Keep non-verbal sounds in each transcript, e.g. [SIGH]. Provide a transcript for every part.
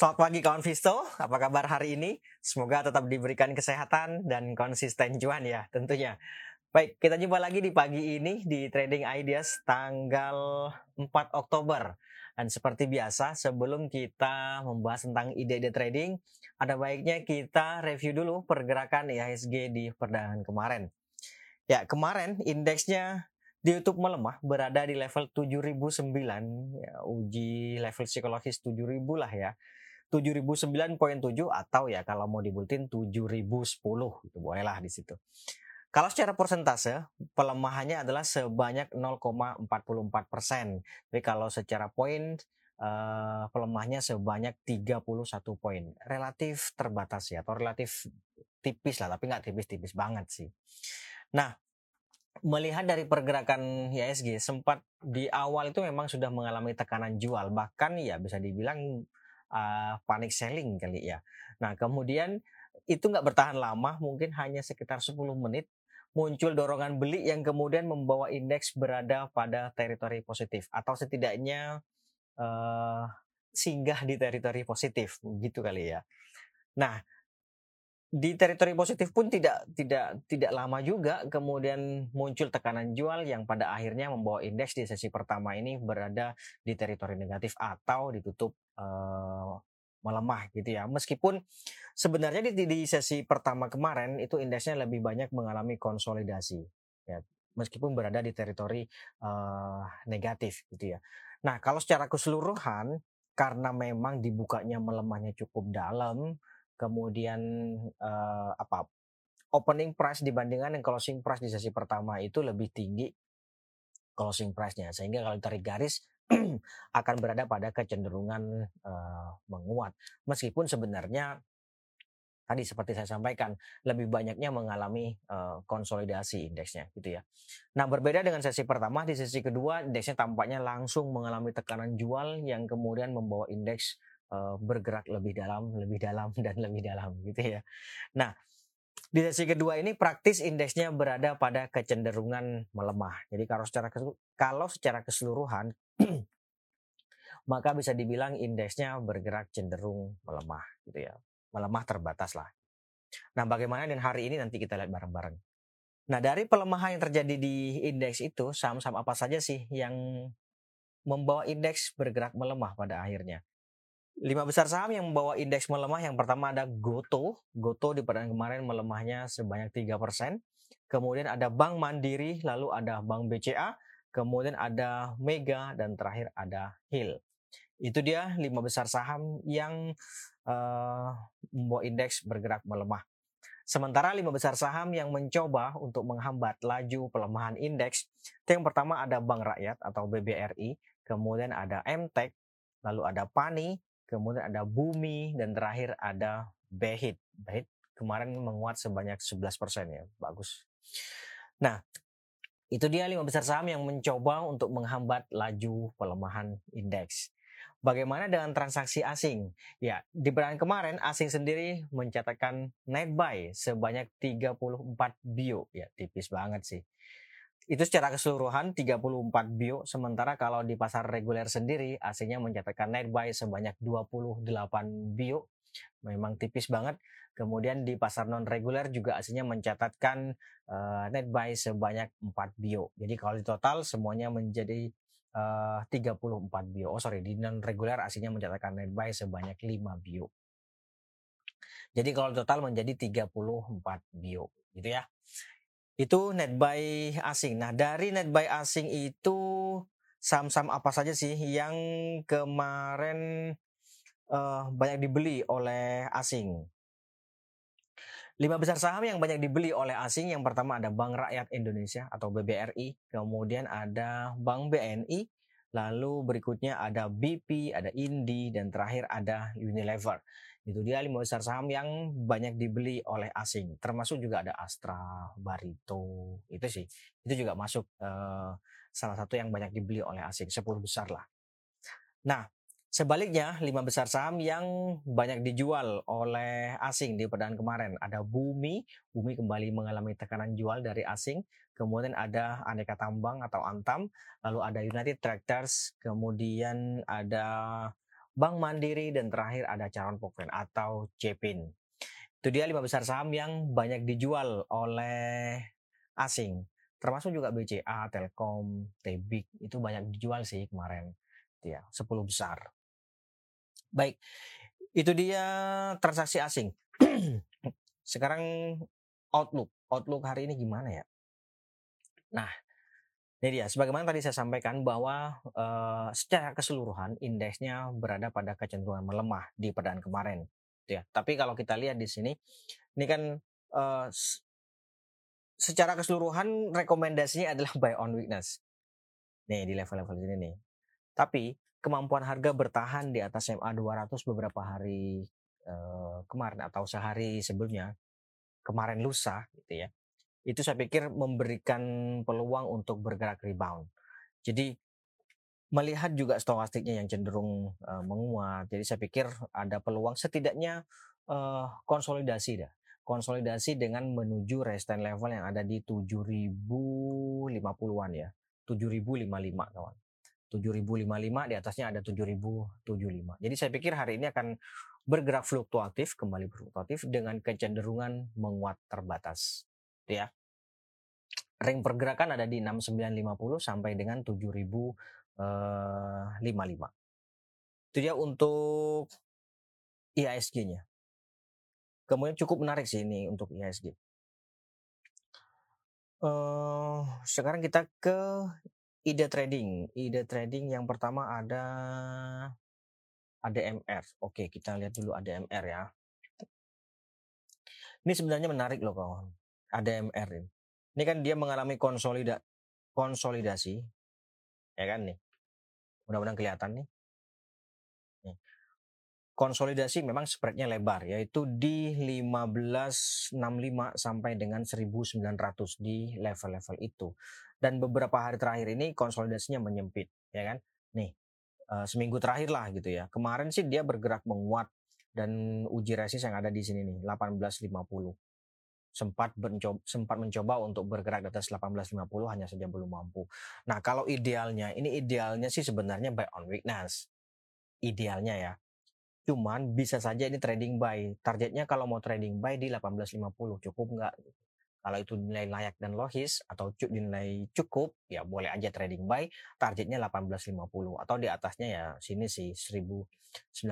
Selamat pagi kawan Visto, apa kabar hari ini? Semoga tetap diberikan kesehatan dan konsisten cuan ya tentunya. Baik, kita jumpa lagi di pagi ini di Trading Ideas tanggal 4 Oktober. Dan seperti biasa, sebelum kita membahas tentang ide-ide trading, ada baiknya kita review dulu pergerakan IHSG di perdagangan kemarin. Ya, kemarin indeksnya di YouTube melemah berada di level 7009 ya, uji level psikologis 7000 lah ya 7009.7 atau ya kalau mau dibuletin 7010 itu bolehlah di situ. Kalau secara persentase pelemahannya adalah sebanyak 0,44 persen. Tapi kalau secara poin uh, pelemahnya sebanyak 31 poin. Relatif terbatas ya atau relatif tipis lah tapi nggak tipis-tipis banget sih. Nah melihat dari pergerakan ISG sempat di awal itu memang sudah mengalami tekanan jual bahkan ya bisa dibilang uh, panic selling kali ya. Nah kemudian itu nggak bertahan lama, mungkin hanya sekitar 10 menit muncul dorongan beli yang kemudian membawa indeks berada pada teritori positif atau setidaknya uh, singgah di teritori positif gitu kali ya. Nah di teritori positif pun tidak tidak tidak lama juga kemudian muncul tekanan jual yang pada akhirnya membawa indeks di sesi pertama ini berada di teritori negatif atau ditutup melemah gitu ya. Meskipun sebenarnya di, di sesi pertama kemarin itu indeksnya lebih banyak mengalami konsolidasi ya. Meskipun berada di teritori uh, negatif gitu ya. Nah kalau secara keseluruhan karena memang dibukanya melemahnya cukup dalam kemudian uh, apa opening price dibandingkan dengan closing price di sesi pertama itu lebih tinggi closing price-nya. Sehingga kalau tarik garis [CLEARS THROAT] akan berada pada kecenderungan uh, menguat meskipun sebenarnya tadi seperti saya sampaikan lebih banyaknya mengalami uh, konsolidasi indeksnya gitu ya. Nah berbeda dengan sesi pertama di sesi kedua indeksnya tampaknya langsung mengalami tekanan jual yang kemudian membawa indeks uh, bergerak lebih dalam, lebih dalam [LAUGHS] dan lebih dalam gitu ya. Nah, di sesi kedua ini praktis indeksnya berada pada kecenderungan melemah. Jadi kalau secara kalau secara keseluruhan maka bisa dibilang indeksnya bergerak cenderung melemah gitu ya. Melemah terbatas lah. Nah, bagaimana dengan hari ini nanti kita lihat bareng-bareng. Nah, dari pelemahan yang terjadi di indeks itu, saham-saham apa saja sih yang membawa indeks bergerak melemah pada akhirnya? Lima besar saham yang membawa indeks melemah yang pertama ada Goto. Goto di perdagangan kemarin melemahnya sebanyak 3%. Kemudian ada Bank Mandiri, lalu ada Bank BCA, kemudian ada Mega, dan terakhir ada Hill. Itu dia lima besar saham yang uh, membawa indeks bergerak melemah. Sementara lima besar saham yang mencoba untuk menghambat laju pelemahan indeks, yang pertama ada Bank Rakyat atau BBRI, kemudian ada MTEK, lalu ada PANI, kemudian ada Bumi, dan terakhir ada Behit. Behit kemarin menguat sebanyak 11% ya, bagus. Nah, itu dia lima besar saham yang mencoba untuk menghambat laju pelemahan indeks. Bagaimana dengan transaksi asing? Ya, di bulan kemarin asing sendiri mencatatkan net buy sebanyak 34 bio. Ya, tipis banget sih. Itu secara keseluruhan 34 bio, sementara kalau di pasar reguler sendiri asingnya mencatatkan net buy sebanyak 28 bio. Memang tipis banget. Kemudian di pasar non reguler juga asingnya mencatatkan uh, net buy sebanyak 4 bio. Jadi kalau di total semuanya menjadi uh, 34 bio. Oh sorry, di non reguler asingnya mencatatkan net buy sebanyak 5 bio. Jadi kalau total menjadi 34 bio gitu ya. Itu net buy asing. Nah, dari net buy asing itu saham-saham apa saja sih yang kemarin uh, banyak dibeli oleh asing? Lima besar saham yang banyak dibeli oleh asing yang pertama ada Bank Rakyat Indonesia atau BBRI, kemudian ada Bank BNI, lalu berikutnya ada BP, ada Indi, dan terakhir ada Unilever. Itu dia lima besar saham yang banyak dibeli oleh asing. Termasuk juga ada Astra, Barito. Itu sih. Itu juga masuk uh, salah satu yang banyak dibeli oleh asing. 10 besar lah. Nah, sebaliknya lima besar saham yang banyak dijual oleh asing di perdagangan kemarin. Ada Bumi. Bumi kembali mengalami tekanan jual dari asing. Kemudian ada Aneka Tambang atau Antam. Lalu ada United Tractors. Kemudian ada Bank Mandiri, dan terakhir ada Caron Pokpen atau CPIN. Itu dia lima besar saham yang banyak dijual oleh asing. Termasuk juga BCA, Telkom, Tebik, itu banyak dijual sih kemarin. Ya, 10 besar. Baik, itu dia transaksi asing. Sekarang outlook. Outlook hari ini gimana ya? Nah, ini dia, sebagaimana tadi saya sampaikan bahwa uh, secara keseluruhan indeksnya berada pada kecenderungan melemah di perdaan kemarin, gitu ya. Tapi kalau kita lihat di sini, ini kan uh, secara keseluruhan rekomendasinya adalah [LAUGHS] buy on weakness. Nih di level-level ini nih. Tapi kemampuan harga bertahan di atas MA 200 beberapa hari uh, kemarin atau sehari sebelumnya, kemarin lusa gitu ya itu saya pikir memberikan peluang untuk bergerak rebound. Jadi melihat juga stokastiknya yang cenderung uh, menguat. Jadi saya pikir ada peluang setidaknya uh, konsolidasi dah. Konsolidasi dengan menuju resistance level yang ada di 7050-an ya. 7055 kawan. 7055 di atasnya ada 7075. Jadi saya pikir hari ini akan bergerak fluktuatif, kembali fluktuatif dengan kecenderungan menguat terbatas ya. Ring pergerakan ada di 6950 sampai dengan 7055. Eh, Itu dia untuk IHSG-nya. Kemudian cukup menarik sih ini untuk IHSG. Uh, eh, sekarang kita ke ide trading. Ide trading yang pertama ada ADMR. Oke, kita lihat dulu ADMR ya. Ini sebenarnya menarik loh kawan. ADMR ini. Ini kan dia mengalami konsolida konsolidasi. Ya kan nih. Mudah-mudahan kelihatan nih. nih. Konsolidasi memang spreadnya lebar yaitu di 1565 sampai dengan 1900 di level-level itu. Dan beberapa hari terakhir ini konsolidasinya menyempit, ya kan? Nih, uh, seminggu terakhir lah gitu ya. Kemarin sih dia bergerak menguat dan uji resist yang ada di sini nih 1850 sempat mencoba, sempat mencoba untuk bergerak di atas 1850 hanya saja belum mampu. Nah, kalau idealnya, ini idealnya sih sebenarnya buy on weakness. Idealnya ya. Cuman bisa saja ini trading buy. Targetnya kalau mau trading buy di 1850 cukup nggak? Kalau itu nilai layak dan logis atau nilai cukup, ya boleh aja trading buy. Targetnya 1850 atau di atasnya ya sini sih 1900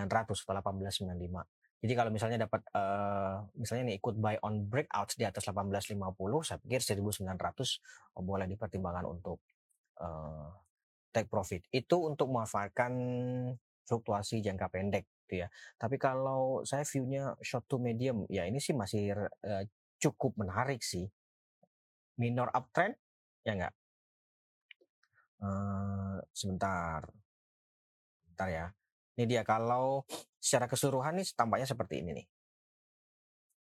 atau 1895. Jadi kalau misalnya dapat uh, misalnya nih ikut buy on breakout di atas 1850, saya pikir 1900 boleh dipertimbangkan untuk uh, take profit. Itu untuk memanfaatkan fluktuasi jangka pendek gitu ya. Tapi kalau saya view-nya short to medium, ya ini sih masih uh, cukup menarik sih. Minor uptrend ya enggak? Uh, sebentar. Sebentar ya. Ini dia kalau secara keseluruhan nih tampaknya seperti ini nih.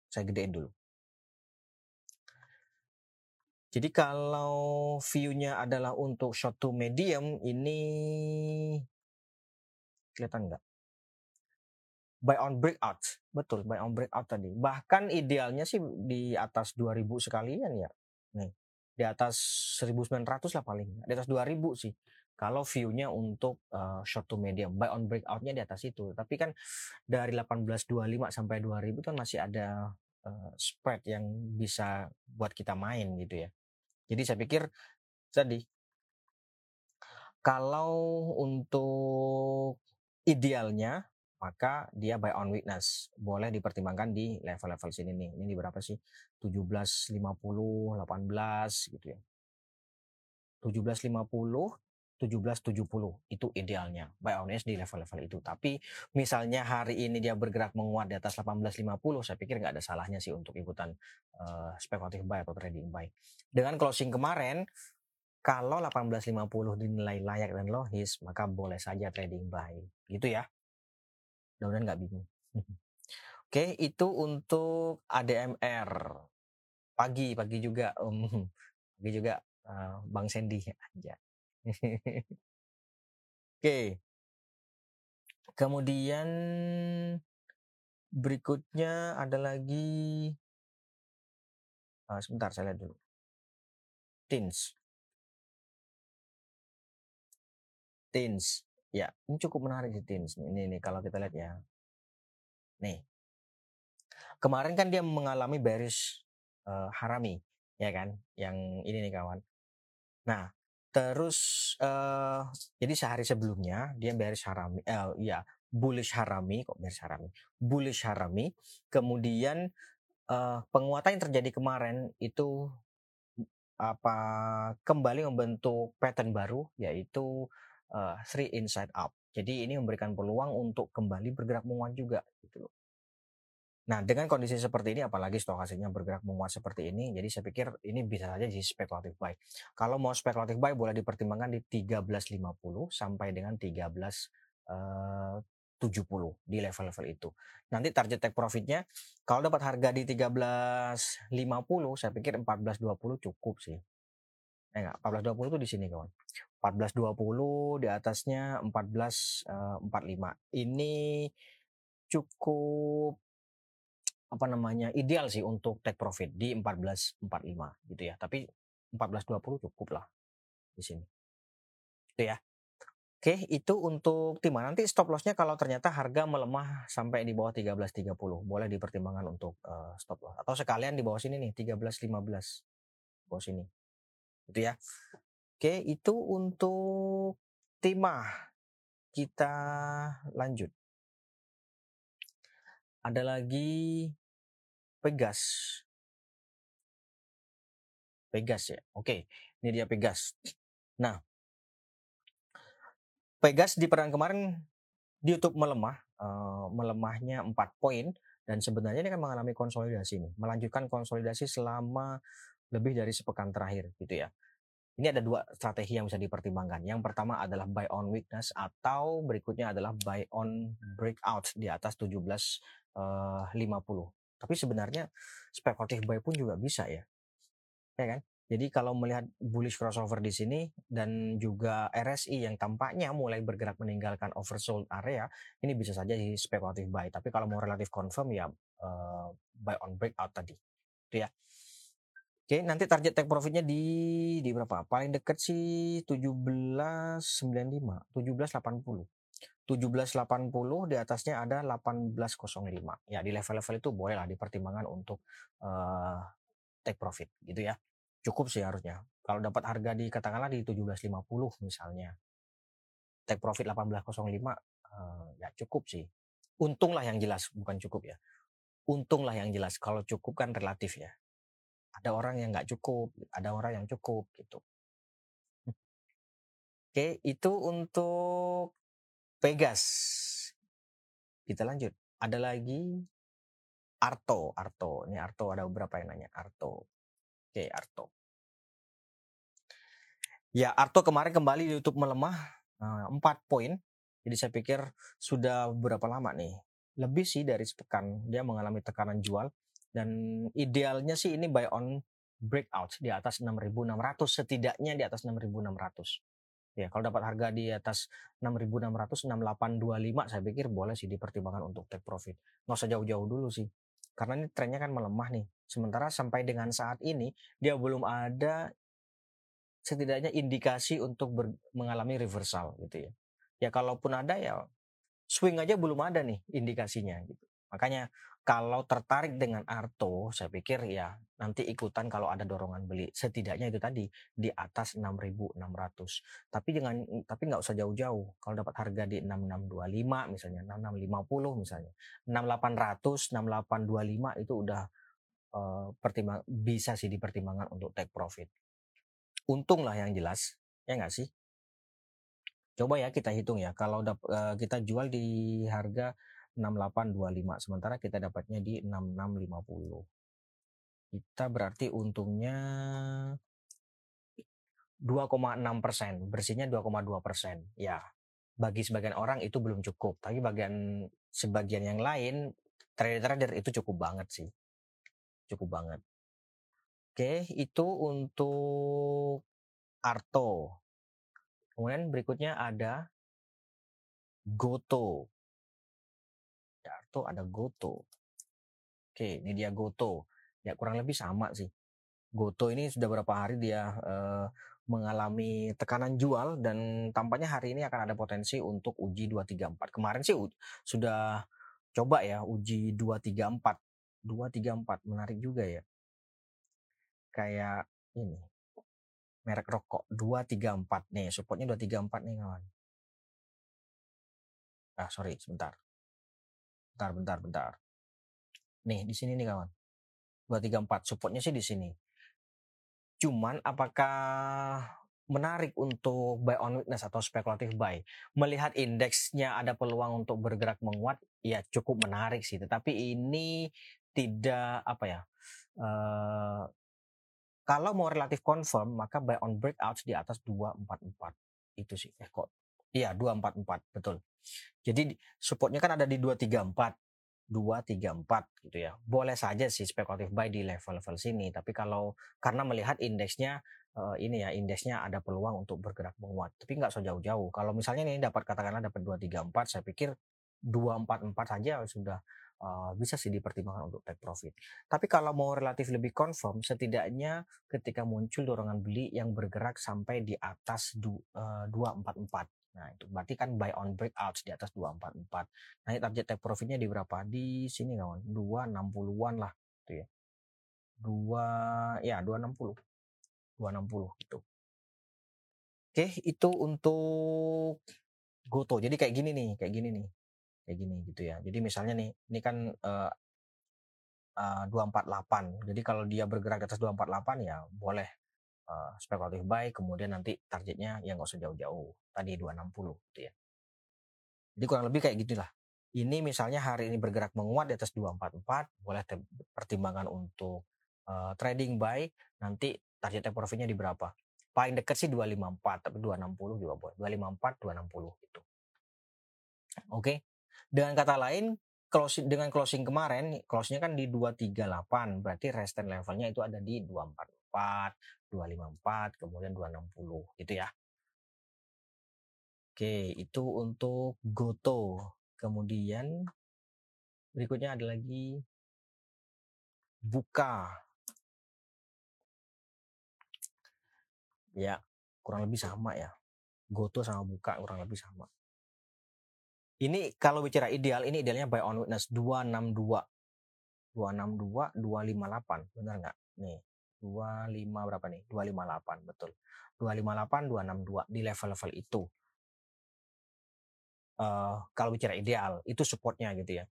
Saya gedein dulu. Jadi kalau view-nya adalah untuk short to medium ini kelihatan nggak? Buy on breakout, betul buy on breakout tadi. Bahkan idealnya sih di atas 2000 sekalian ya. Nih, di atas 1900 lah paling, di atas 2000 sih. Kalau view-nya untuk uh, short to medium buy on breakout-nya di atas itu. Tapi kan dari 1825 sampai 2000 kan masih ada uh, spread yang bisa buat kita main gitu ya. Jadi saya pikir tadi kalau untuk idealnya maka dia buy on weakness boleh dipertimbangkan di level-level sini nih ini di berapa sih 1750 18 gitu ya 1750 1770 itu idealnya buy on di level-level itu. Tapi misalnya hari ini dia bergerak menguat di atas 1850, saya pikir nggak ada salahnya sih untuk ikutan uh, spekulatif buy atau trading buy. Dengan closing kemarin, kalau 1850 dinilai layak dan logis, maka boleh saja trading buy. Gitu ya. Mudah-mudahan nggak bingung. [LAUGHS] Oke, itu untuk ADMR. Pagi, pagi juga, um, [LAUGHS] pagi juga uh, Bang Sandy aja. [LAUGHS] Oke. Kemudian berikutnya ada lagi uh, sebentar saya lihat dulu. Teens. Teens. Ya, ini cukup menarik sih Tins. Ini nih kalau kita lihat ya. Nih. Kemarin kan dia mengalami bearish uh, harami, ya kan? Yang ini nih kawan. Nah, terus uh, jadi sehari sebelumnya dia bearish harami, eh, ya bullish harami, kok bearish harami? Bullish harami. Kemudian uh, penguatan yang terjadi kemarin itu apa kembali membentuk pattern baru yaitu uh, three inside out. Jadi ini memberikan peluang untuk kembali bergerak menguat juga gitu loh. Nah, dengan kondisi seperti ini apalagi stokastiknya bergerak menguat seperti ini, jadi saya pikir ini bisa saja jadi spekulatif buy. Kalau mau spekulatif buy boleh dipertimbangkan di 13.50 sampai dengan 13 uh, 70 di level-level itu. Nanti target take profitnya kalau dapat harga di 13.50 saya pikir 14.20 cukup sih. Eh enggak, 14.20 itu di sini kawan. 14.20 di atasnya 14.45. Uh, Ini cukup apa namanya ideal sih untuk take profit di 14.45 gitu ya. Tapi 14.20 cukup lah di sini. Itu ya. Oke, itu untuk timah. Nanti stop lossnya kalau ternyata harga melemah sampai di bawah 13.30. Boleh dipertimbangkan untuk uh, stop loss. Atau sekalian di bawah sini nih, 13.15. Bawah sini. Itu ya. Oke, itu untuk timah. Kita lanjut. Ada lagi Pegas. Pegas ya. Oke, ini dia Pegas. Nah, Pegas di perang kemarin di YouTube melemah, melemahnya 4 poin dan sebenarnya ini kan mengalami konsolidasi nih, melanjutkan konsolidasi selama lebih dari sepekan terakhir gitu ya. Ini ada dua strategi yang bisa dipertimbangkan. Yang pertama adalah buy on weakness atau berikutnya adalah buy on breakout di atas 17.50. Uh, Tapi sebenarnya spekulatif buy pun juga bisa ya. Ya kan? Jadi kalau melihat bullish crossover di sini dan juga RSI yang tampaknya mulai bergerak meninggalkan oversold area, ini bisa saja di spekulatif buy. Tapi kalau mau relatif confirm ya uh, buy on breakout tadi. Itu ya. Oke, nanti target take profitnya di di berapa? Paling dekat sih 1795, 1780. 1780 di atasnya ada 1805. Ya di level-level itu boleh lah dipertimbangkan untuk uh, take profit gitu ya cukup sih harusnya. Kalau dapat harga di katakanlah di 17.50 misalnya. Take profit 18.05 uh, eh, ya cukup sih. Untunglah yang jelas bukan cukup ya. Untunglah yang jelas. Kalau cukup kan relatif ya. Ada orang yang nggak cukup, ada orang yang cukup gitu. Oke, itu untuk Pegas. Kita lanjut. Ada lagi Arto, Arto. Ini Arto ada beberapa yang nanya Arto. Oke, Arto. Ya, Arto kemarin kembali di YouTube melemah uh, eh, 4 poin. Jadi saya pikir sudah berapa lama nih? Lebih sih dari sepekan dia mengalami tekanan jual dan idealnya sih ini buy on breakout di atas 6.600 setidaknya di atas 6.600. Ya, kalau dapat harga di atas 6.600 6825 saya pikir boleh sih dipertimbangkan untuk take profit. Nggak usah jauh-jauh dulu sih. Karena ini trennya kan melemah nih. Sementara sampai dengan saat ini dia belum ada setidaknya indikasi untuk ber, mengalami reversal gitu ya. Ya kalaupun ada ya swing aja belum ada nih indikasinya gitu. Makanya kalau tertarik dengan Arto, saya pikir ya nanti ikutan kalau ada dorongan beli. Setidaknya itu tadi di atas 6.600. Tapi dengan tapi nggak usah jauh-jauh. Kalau dapat harga di 6625 misalnya, 6650 misalnya, 6800, 6825 itu udah uh, pertimbang bisa sih dipertimbangkan untuk take profit. Untung lah yang jelas, ya nggak sih? Coba ya kita hitung ya. Kalau uh, kita jual di harga 6825 sementara kita dapatnya di 6650 kita berarti untungnya 2,6 persen bersihnya 2,2 persen. Ya bagi sebagian orang itu belum cukup tapi bagian sebagian yang lain trader-trader itu cukup banget sih. Cukup banget. Oke itu untuk Arto. Kemudian berikutnya ada Goto Darto ada Goto. Oke, ini dia Goto. Ya kurang lebih sama sih. Goto ini sudah berapa hari dia uh, mengalami tekanan jual dan tampaknya hari ini akan ada potensi untuk uji 234. Kemarin sih sudah coba ya uji 234. 234 menarik juga ya. Kayak ini. Merek rokok 234 nih, supportnya 234 nih kawan. Ah, sorry, sebentar. Bentar, bentar, bentar. Nih, di sini nih kawan. 234, supportnya sih di sini. Cuman apakah menarik untuk buy on weakness atau spekulatif buy. Melihat indeksnya ada peluang untuk bergerak menguat, ya cukup menarik sih. Tetapi ini tidak apa ya? Uh, kalau mau relatif confirm, maka buy on breakouts di atas 244 itu sih. Eh kok? Iya 244 betul. Jadi supportnya kan ada di 234. 234 gitu ya. Boleh saja sih spekulatif buy di level-level sini, tapi kalau karena melihat indeksnya uh, ini ya, indeksnya ada peluang untuk bergerak menguat. Tapi nggak so jauh-jauh. Kalau misalnya ini dapat katakanlah dapat 234, saya pikir 244 saja sudah uh, bisa sih dipertimbangkan untuk take profit. Tapi kalau mau relatif lebih confirm, setidaknya ketika muncul dorongan beli yang bergerak sampai di atas du, uh, 244 Nah, itu berarti kan buy on breakouts di atas 244. Nah, ini target take profitnya di berapa? Di sini kawan, 260-an lah gitu ya. 2 ya 260. 260 gitu. Oke, itu untuk Goto. Jadi kayak gini nih, kayak gini nih. Kayak gini gitu ya. Jadi misalnya nih, ini kan uh, uh, 248. Jadi kalau dia bergerak di atas 248 ya boleh uh, spekulatif buy kemudian nanti targetnya yang nggak usah jauh-jauh tadi 260 gitu ya. Jadi kurang lebih kayak gitulah. Ini misalnya hari ini bergerak menguat di atas 244 boleh pertimbangan untuk uh, trading buy nanti target profitnya di berapa? Paling dekat sih 254 tapi 260 juga boleh. 254 260 gitu. Oke? Okay? dengan kata lain closing dengan closing kemarin closingnya kan di 238 berarti resistance levelnya itu ada di 244 254, kemudian 260 gitu ya. Oke, itu untuk Goto. Kemudian berikutnya ada lagi Buka. Ya, kurang lebih sama ya. Goto sama Buka kurang lebih sama. Ini kalau bicara ideal, ini idealnya buy on witness 262. 262, 258, benar nggak? Nih, 25 berapa nih? 258 betul. 258 262 di level-level itu. Uh, kalau bicara ideal itu supportnya gitu ya.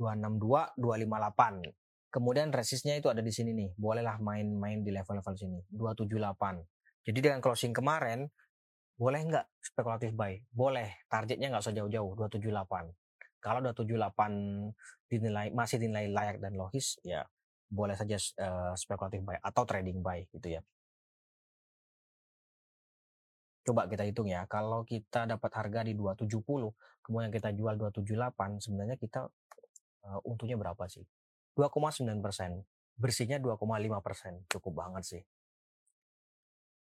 262 258. Kemudian resistnya itu ada di sini nih. Bolehlah main-main di level-level sini. 278. Jadi dengan closing kemarin boleh nggak spekulatif buy? Boleh. Targetnya nggak usah jauh-jauh 278. Kalau 278 dinilai masih dinilai layak dan logis ya boleh saja uh, spekulatif buy atau trading buy gitu ya. Coba kita hitung ya, kalau kita dapat harga di 270, kemudian kita jual 278, sebenarnya kita uh, untungnya berapa sih? 2,9 persen, bersihnya 2,5 persen, cukup banget sih.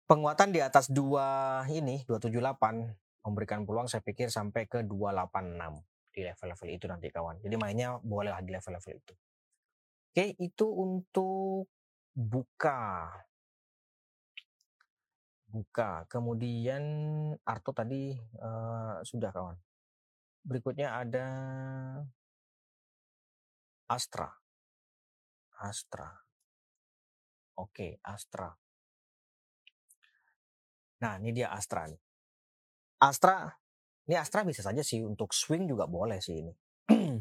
Penguatan di atas dua ini 278 memberikan peluang saya pikir sampai ke 286 di level-level itu nanti kawan. Jadi mainnya bolehlah di level-level itu. Oke, itu untuk buka. Buka. Kemudian Arto tadi uh, sudah kawan. Berikutnya ada Astra. Astra. Oke, Astra. Nah, ini dia Astra nih. Astra, ini Astra bisa saja sih untuk swing juga boleh sih ini. [CLEARS THROAT]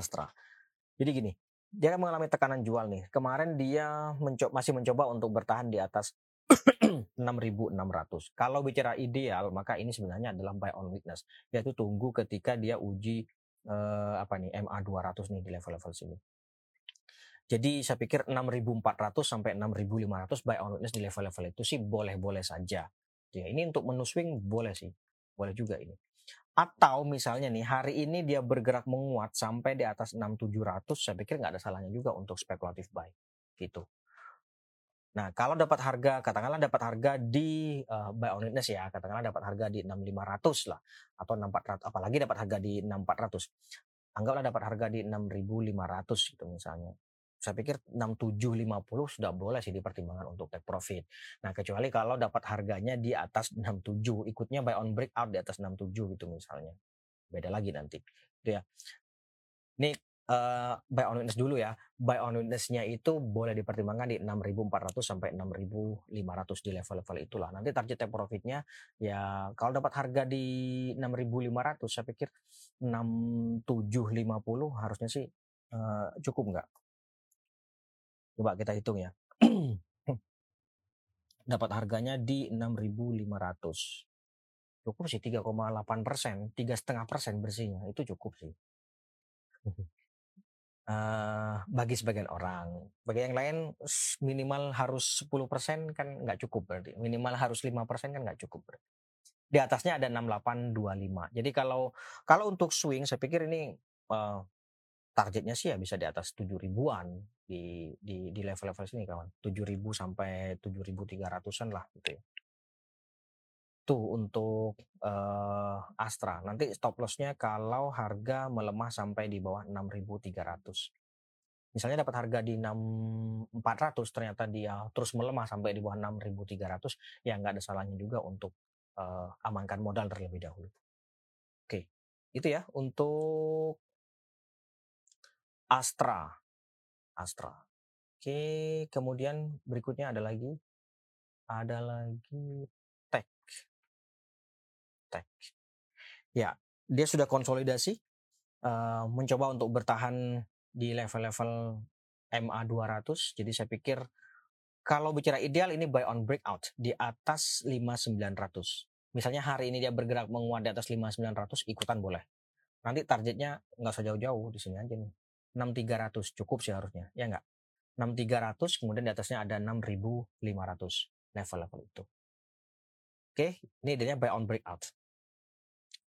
Astra. Jadi gini, dia kan mengalami tekanan jual nih. Kemarin dia mencoba, masih mencoba untuk bertahan di atas [CLEARS THROAT] 6.600. Kalau bicara ideal, maka ini sebenarnya adalah buy on weakness. Yaitu tunggu ketika dia uji eh, apa nih MA 200 nih di level-level sini. Jadi saya pikir 6.400 sampai 6.500 buy on weakness di level-level itu sih boleh-boleh saja. Ya, ini untuk menu swing boleh sih. Boleh juga ini. Atau misalnya nih hari ini dia bergerak menguat sampai di atas 6700, saya pikir nggak ada salahnya juga untuk spekulatif buy gitu. Nah, kalau dapat harga, katakanlah dapat harga di uh, buy on witness ya, katakanlah dapat harga di 6500 lah atau 6400, apalagi dapat harga di 6400. Anggaplah dapat harga di 6500 gitu misalnya. Saya pikir 6750 sudah boleh sih dipertimbangkan untuk take profit. Nah, kecuali kalau dapat harganya di atas 67, ikutnya buy on breakout di atas 67 gitu misalnya. Beda lagi nanti. Gitu ya. Ini uh, buy on witness dulu ya. Buy on witness-nya itu boleh dipertimbangkan di 6.400 sampai 6.500 di level-level itulah. Nanti target take profitnya ya kalau dapat harga di 6.500 saya pikir 6750 harusnya sih uh, cukup nggak? Coba kita hitung ya. [CLEARS THROAT] Dapat harganya di 6.500. Cukup sih 3,8 persen, tiga setengah persen bersihnya itu cukup sih. Uh, [LAUGHS] bagi sebagian orang, bagi yang lain minimal harus 10 persen kan nggak cukup berarti. Minimal harus 5 persen kan nggak cukup berarti. Di atasnya ada 6825. Jadi kalau kalau untuk swing saya pikir ini uh, targetnya sih ya bisa di atas 7 ribuan di di di level-level sini kawan. 7000 sampai 7300-an lah gitu ya. Tuh untuk uh, Astra. Nanti stop loss-nya kalau harga melemah sampai di bawah 6300. Misalnya dapat harga di 6400 ternyata dia terus melemah sampai di bawah 6300 ya nggak ada salahnya juga untuk uh, amankan modal terlebih dahulu. Oke, itu ya untuk Astra. Astra. Oke, kemudian berikutnya ada lagi ada lagi Tech. Tech. Ya, dia sudah konsolidasi uh, mencoba untuk bertahan di level-level MA 200. Jadi saya pikir kalau bicara ideal ini buy on breakout di atas 5900. Misalnya hari ini dia bergerak menguat di atas 5900 ikutan boleh. Nanti targetnya nggak usah jauh-jauh di sini aja nih. 6300 cukup sih harusnya ya enggak? 6300 kemudian di atasnya ada 6500 level-level itu. Oke ini idenya buy on breakout.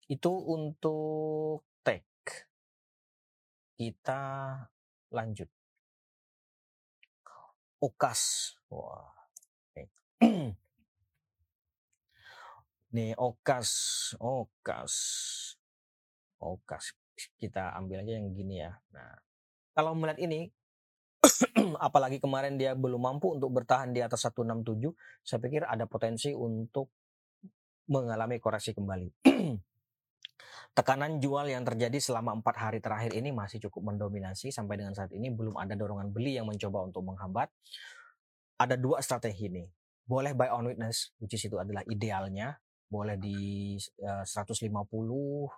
Itu untuk tech kita lanjut. Okas wah okay. nih okas okas okas kita ambil aja yang gini ya. Nah kalau melihat ini [CLEARS THROAT] apalagi kemarin dia belum mampu untuk bertahan di atas 167 saya pikir ada potensi untuk mengalami koreksi kembali. [CLEARS THROAT] Tekanan jual yang terjadi selama empat hari terakhir ini masih cukup mendominasi. Sampai dengan saat ini belum ada dorongan beli yang mencoba untuk menghambat. Ada dua strategi ini boleh buy on witness which is itu adalah idealnya. Boleh di uh, eh, 150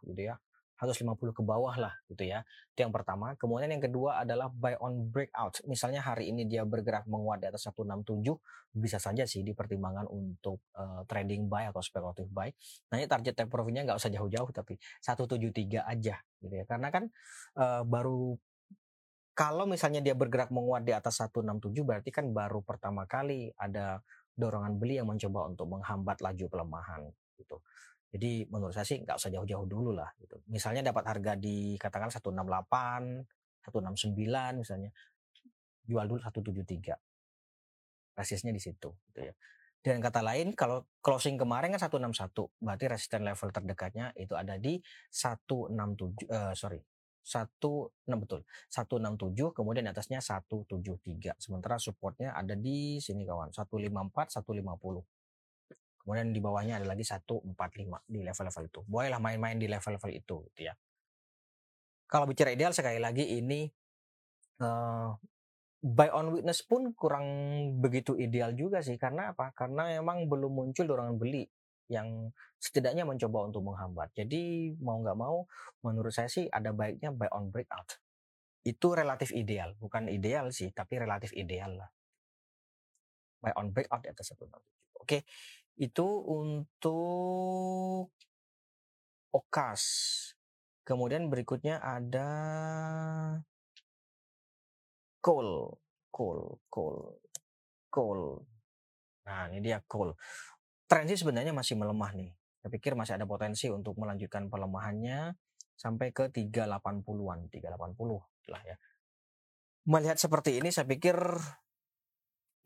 gitu ya 150 ke bawah lah gitu ya. Itu yang pertama. Kemudian yang kedua adalah buy on breakout. Misalnya hari ini dia bergerak menguat di atas 167, bisa saja sih dipertimbangkan untuk uh, trading buy atau speculative buy. Ini target take profitnya nggak usah jauh-jauh tapi 173 aja gitu ya. Karena kan uh, baru kalau misalnya dia bergerak menguat di atas 167 berarti kan baru pertama kali ada dorongan beli yang mencoba untuk menghambat laju pelemahan gitu. Jadi menurut saya sih nggak usah jauh-jauh dulu lah gitu. Misalnya dapat harga di katakan 168, 169 misalnya. Jual dulu 173. Resistnya di situ gitu ya. Dan kata lain kalau closing kemarin kan 161, berarti resisten level terdekatnya itu ada di 167 uh, eh, sorry. 16 betul. 167 kemudian di atasnya 173. Sementara supportnya ada di sini kawan, 154, 150. Kemudian di bawahnya ada lagi 145 di level-level itu. Bolehlah main-main di level-level itu gitu ya. Kalau bicara ideal sekali lagi ini uh, buy on witness pun kurang begitu ideal juga sih karena apa? Karena memang belum muncul dorongan beli yang setidaknya mencoba untuk menghambat. Jadi mau nggak mau, menurut saya sih ada baiknya buy on breakout. Itu relatif ideal, bukan ideal sih, tapi relatif ideal lah. Buy on breakout di atas 167. Oke, itu untuk Okas. Kemudian berikutnya ada Coal, Coal, Coal, Coal. Nah, ini dia Coal. Tren sih sebenarnya masih melemah nih. Saya pikir masih ada potensi untuk melanjutkan pelemahannya sampai ke 380-an, 380 lah ya. Melihat seperti ini saya pikir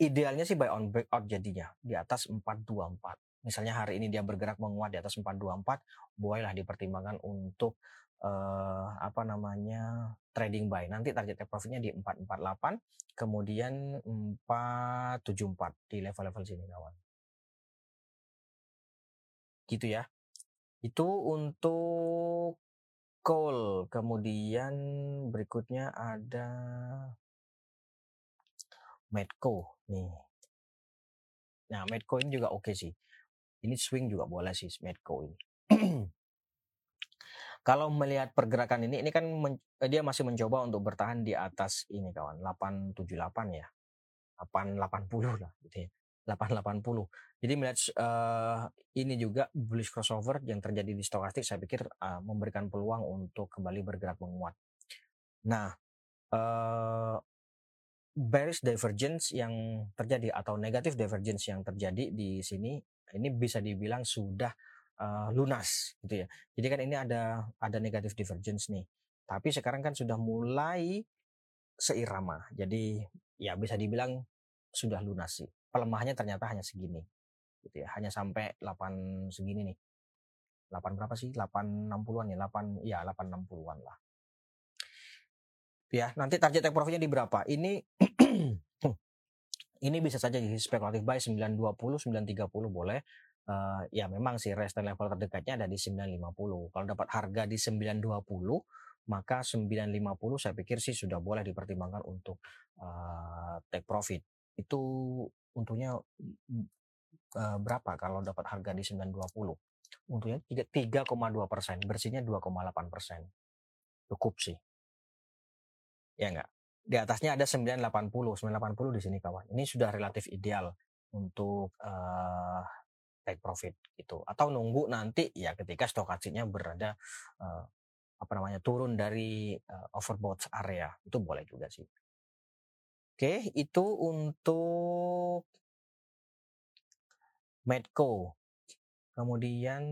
idealnya sih buy on breakout jadinya di atas 424. Misalnya hari ini dia bergerak menguat di atas 424, bolehlah dipertimbangkan untuk uh, apa namanya trading buy. Nanti target profitnya di 448, kemudian 474 di level-level sini kawan. Gitu ya. Itu untuk coal. Kemudian berikutnya ada Medco nih. Nah, Medco ini juga oke okay sih. Ini swing juga boleh sih Medco ini. [CLEARS THROAT] Kalau melihat pergerakan ini, ini kan men, eh, dia masih mencoba untuk bertahan di atas ini kawan, 878 ya. 880 lah gitu ya. 880. Jadi melihat uh, ini juga bullish crossover yang terjadi di stokastik saya pikir uh, memberikan peluang untuk kembali bergerak menguat. Nah, uh, bearish divergence yang terjadi atau negatif divergence yang terjadi di sini ini bisa dibilang sudah uh, lunas gitu ya. Jadi kan ini ada ada negatif divergence nih. Tapi sekarang kan sudah mulai seirama. Jadi ya bisa dibilang sudah lunas sih pelemahannya ternyata hanya segini gitu ya hanya sampai 8 segini nih 8 berapa sih 860-an ya 8 ya 860-an lah ya nanti target take profitnya di berapa? Ini [CLEARS THROAT] ini bisa saja jadi spekulatif buy 920 930 boleh. Uh, ya memang sih resistance level terdekatnya ada di 950 kalau dapat harga di 920 maka 950 saya pikir sih sudah boleh dipertimbangkan untuk uh, take profit. Itu untungnya uh, berapa kalau dapat harga di 920 untungnya 3,2 persen bersihnya 2,8 persen. Cukup sih ya enggak di atasnya ada 980 980 di sini kawan ini sudah relatif ideal untuk uh, take profit gitu atau nunggu nanti ya ketika stokastiknya berada uh, apa namanya turun dari uh, overbought area itu boleh juga sih Oke, itu untuk Medco. Kemudian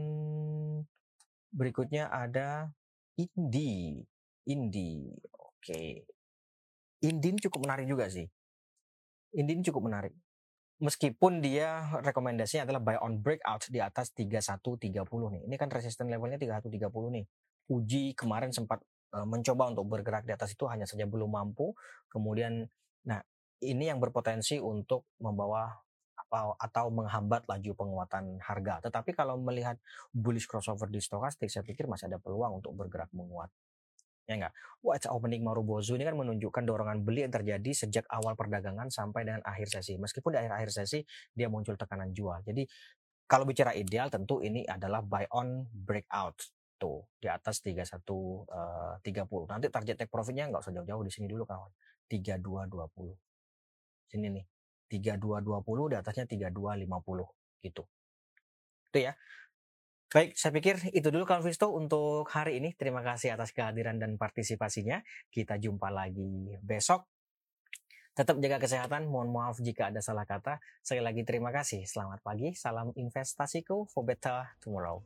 berikutnya ada Indi. Indi. Oke. Indin cukup menarik juga sih. Indin cukup menarik. Meskipun dia rekomendasinya adalah buy on breakout di atas 3130 nih. Ini kan resistance levelnya 3130 nih. Uji kemarin sempat mencoba untuk bergerak di atas itu hanya saja belum mampu. Kemudian Nah, ini yang berpotensi untuk membawa apa atau menghambat laju penguatan harga. Tetapi kalau melihat bullish crossover di stokastik, saya pikir masih ada peluang untuk bergerak menguat. Ya enggak? Watch opening Marubozu ini kan menunjukkan dorongan beli yang terjadi sejak awal perdagangan sampai dengan akhir sesi. Meskipun di akhir-akhir sesi dia muncul tekanan jual. Jadi kalau bicara ideal tentu ini adalah buy on breakout tuh di atas 31 uh, 30. Nanti target take profitnya nggak usah jauh-jauh di sini dulu kawan. 3220. Sini nih. 3220 di atasnya 3250 gitu. Itu ya. Baik, saya pikir itu dulu Kang Visto untuk hari ini. Terima kasih atas kehadiran dan partisipasinya. Kita jumpa lagi besok. Tetap jaga kesehatan. Mohon maaf jika ada salah kata. Sekali lagi terima kasih. Selamat pagi. Salam investasiku for tomorrow.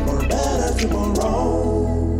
for better tomorrow.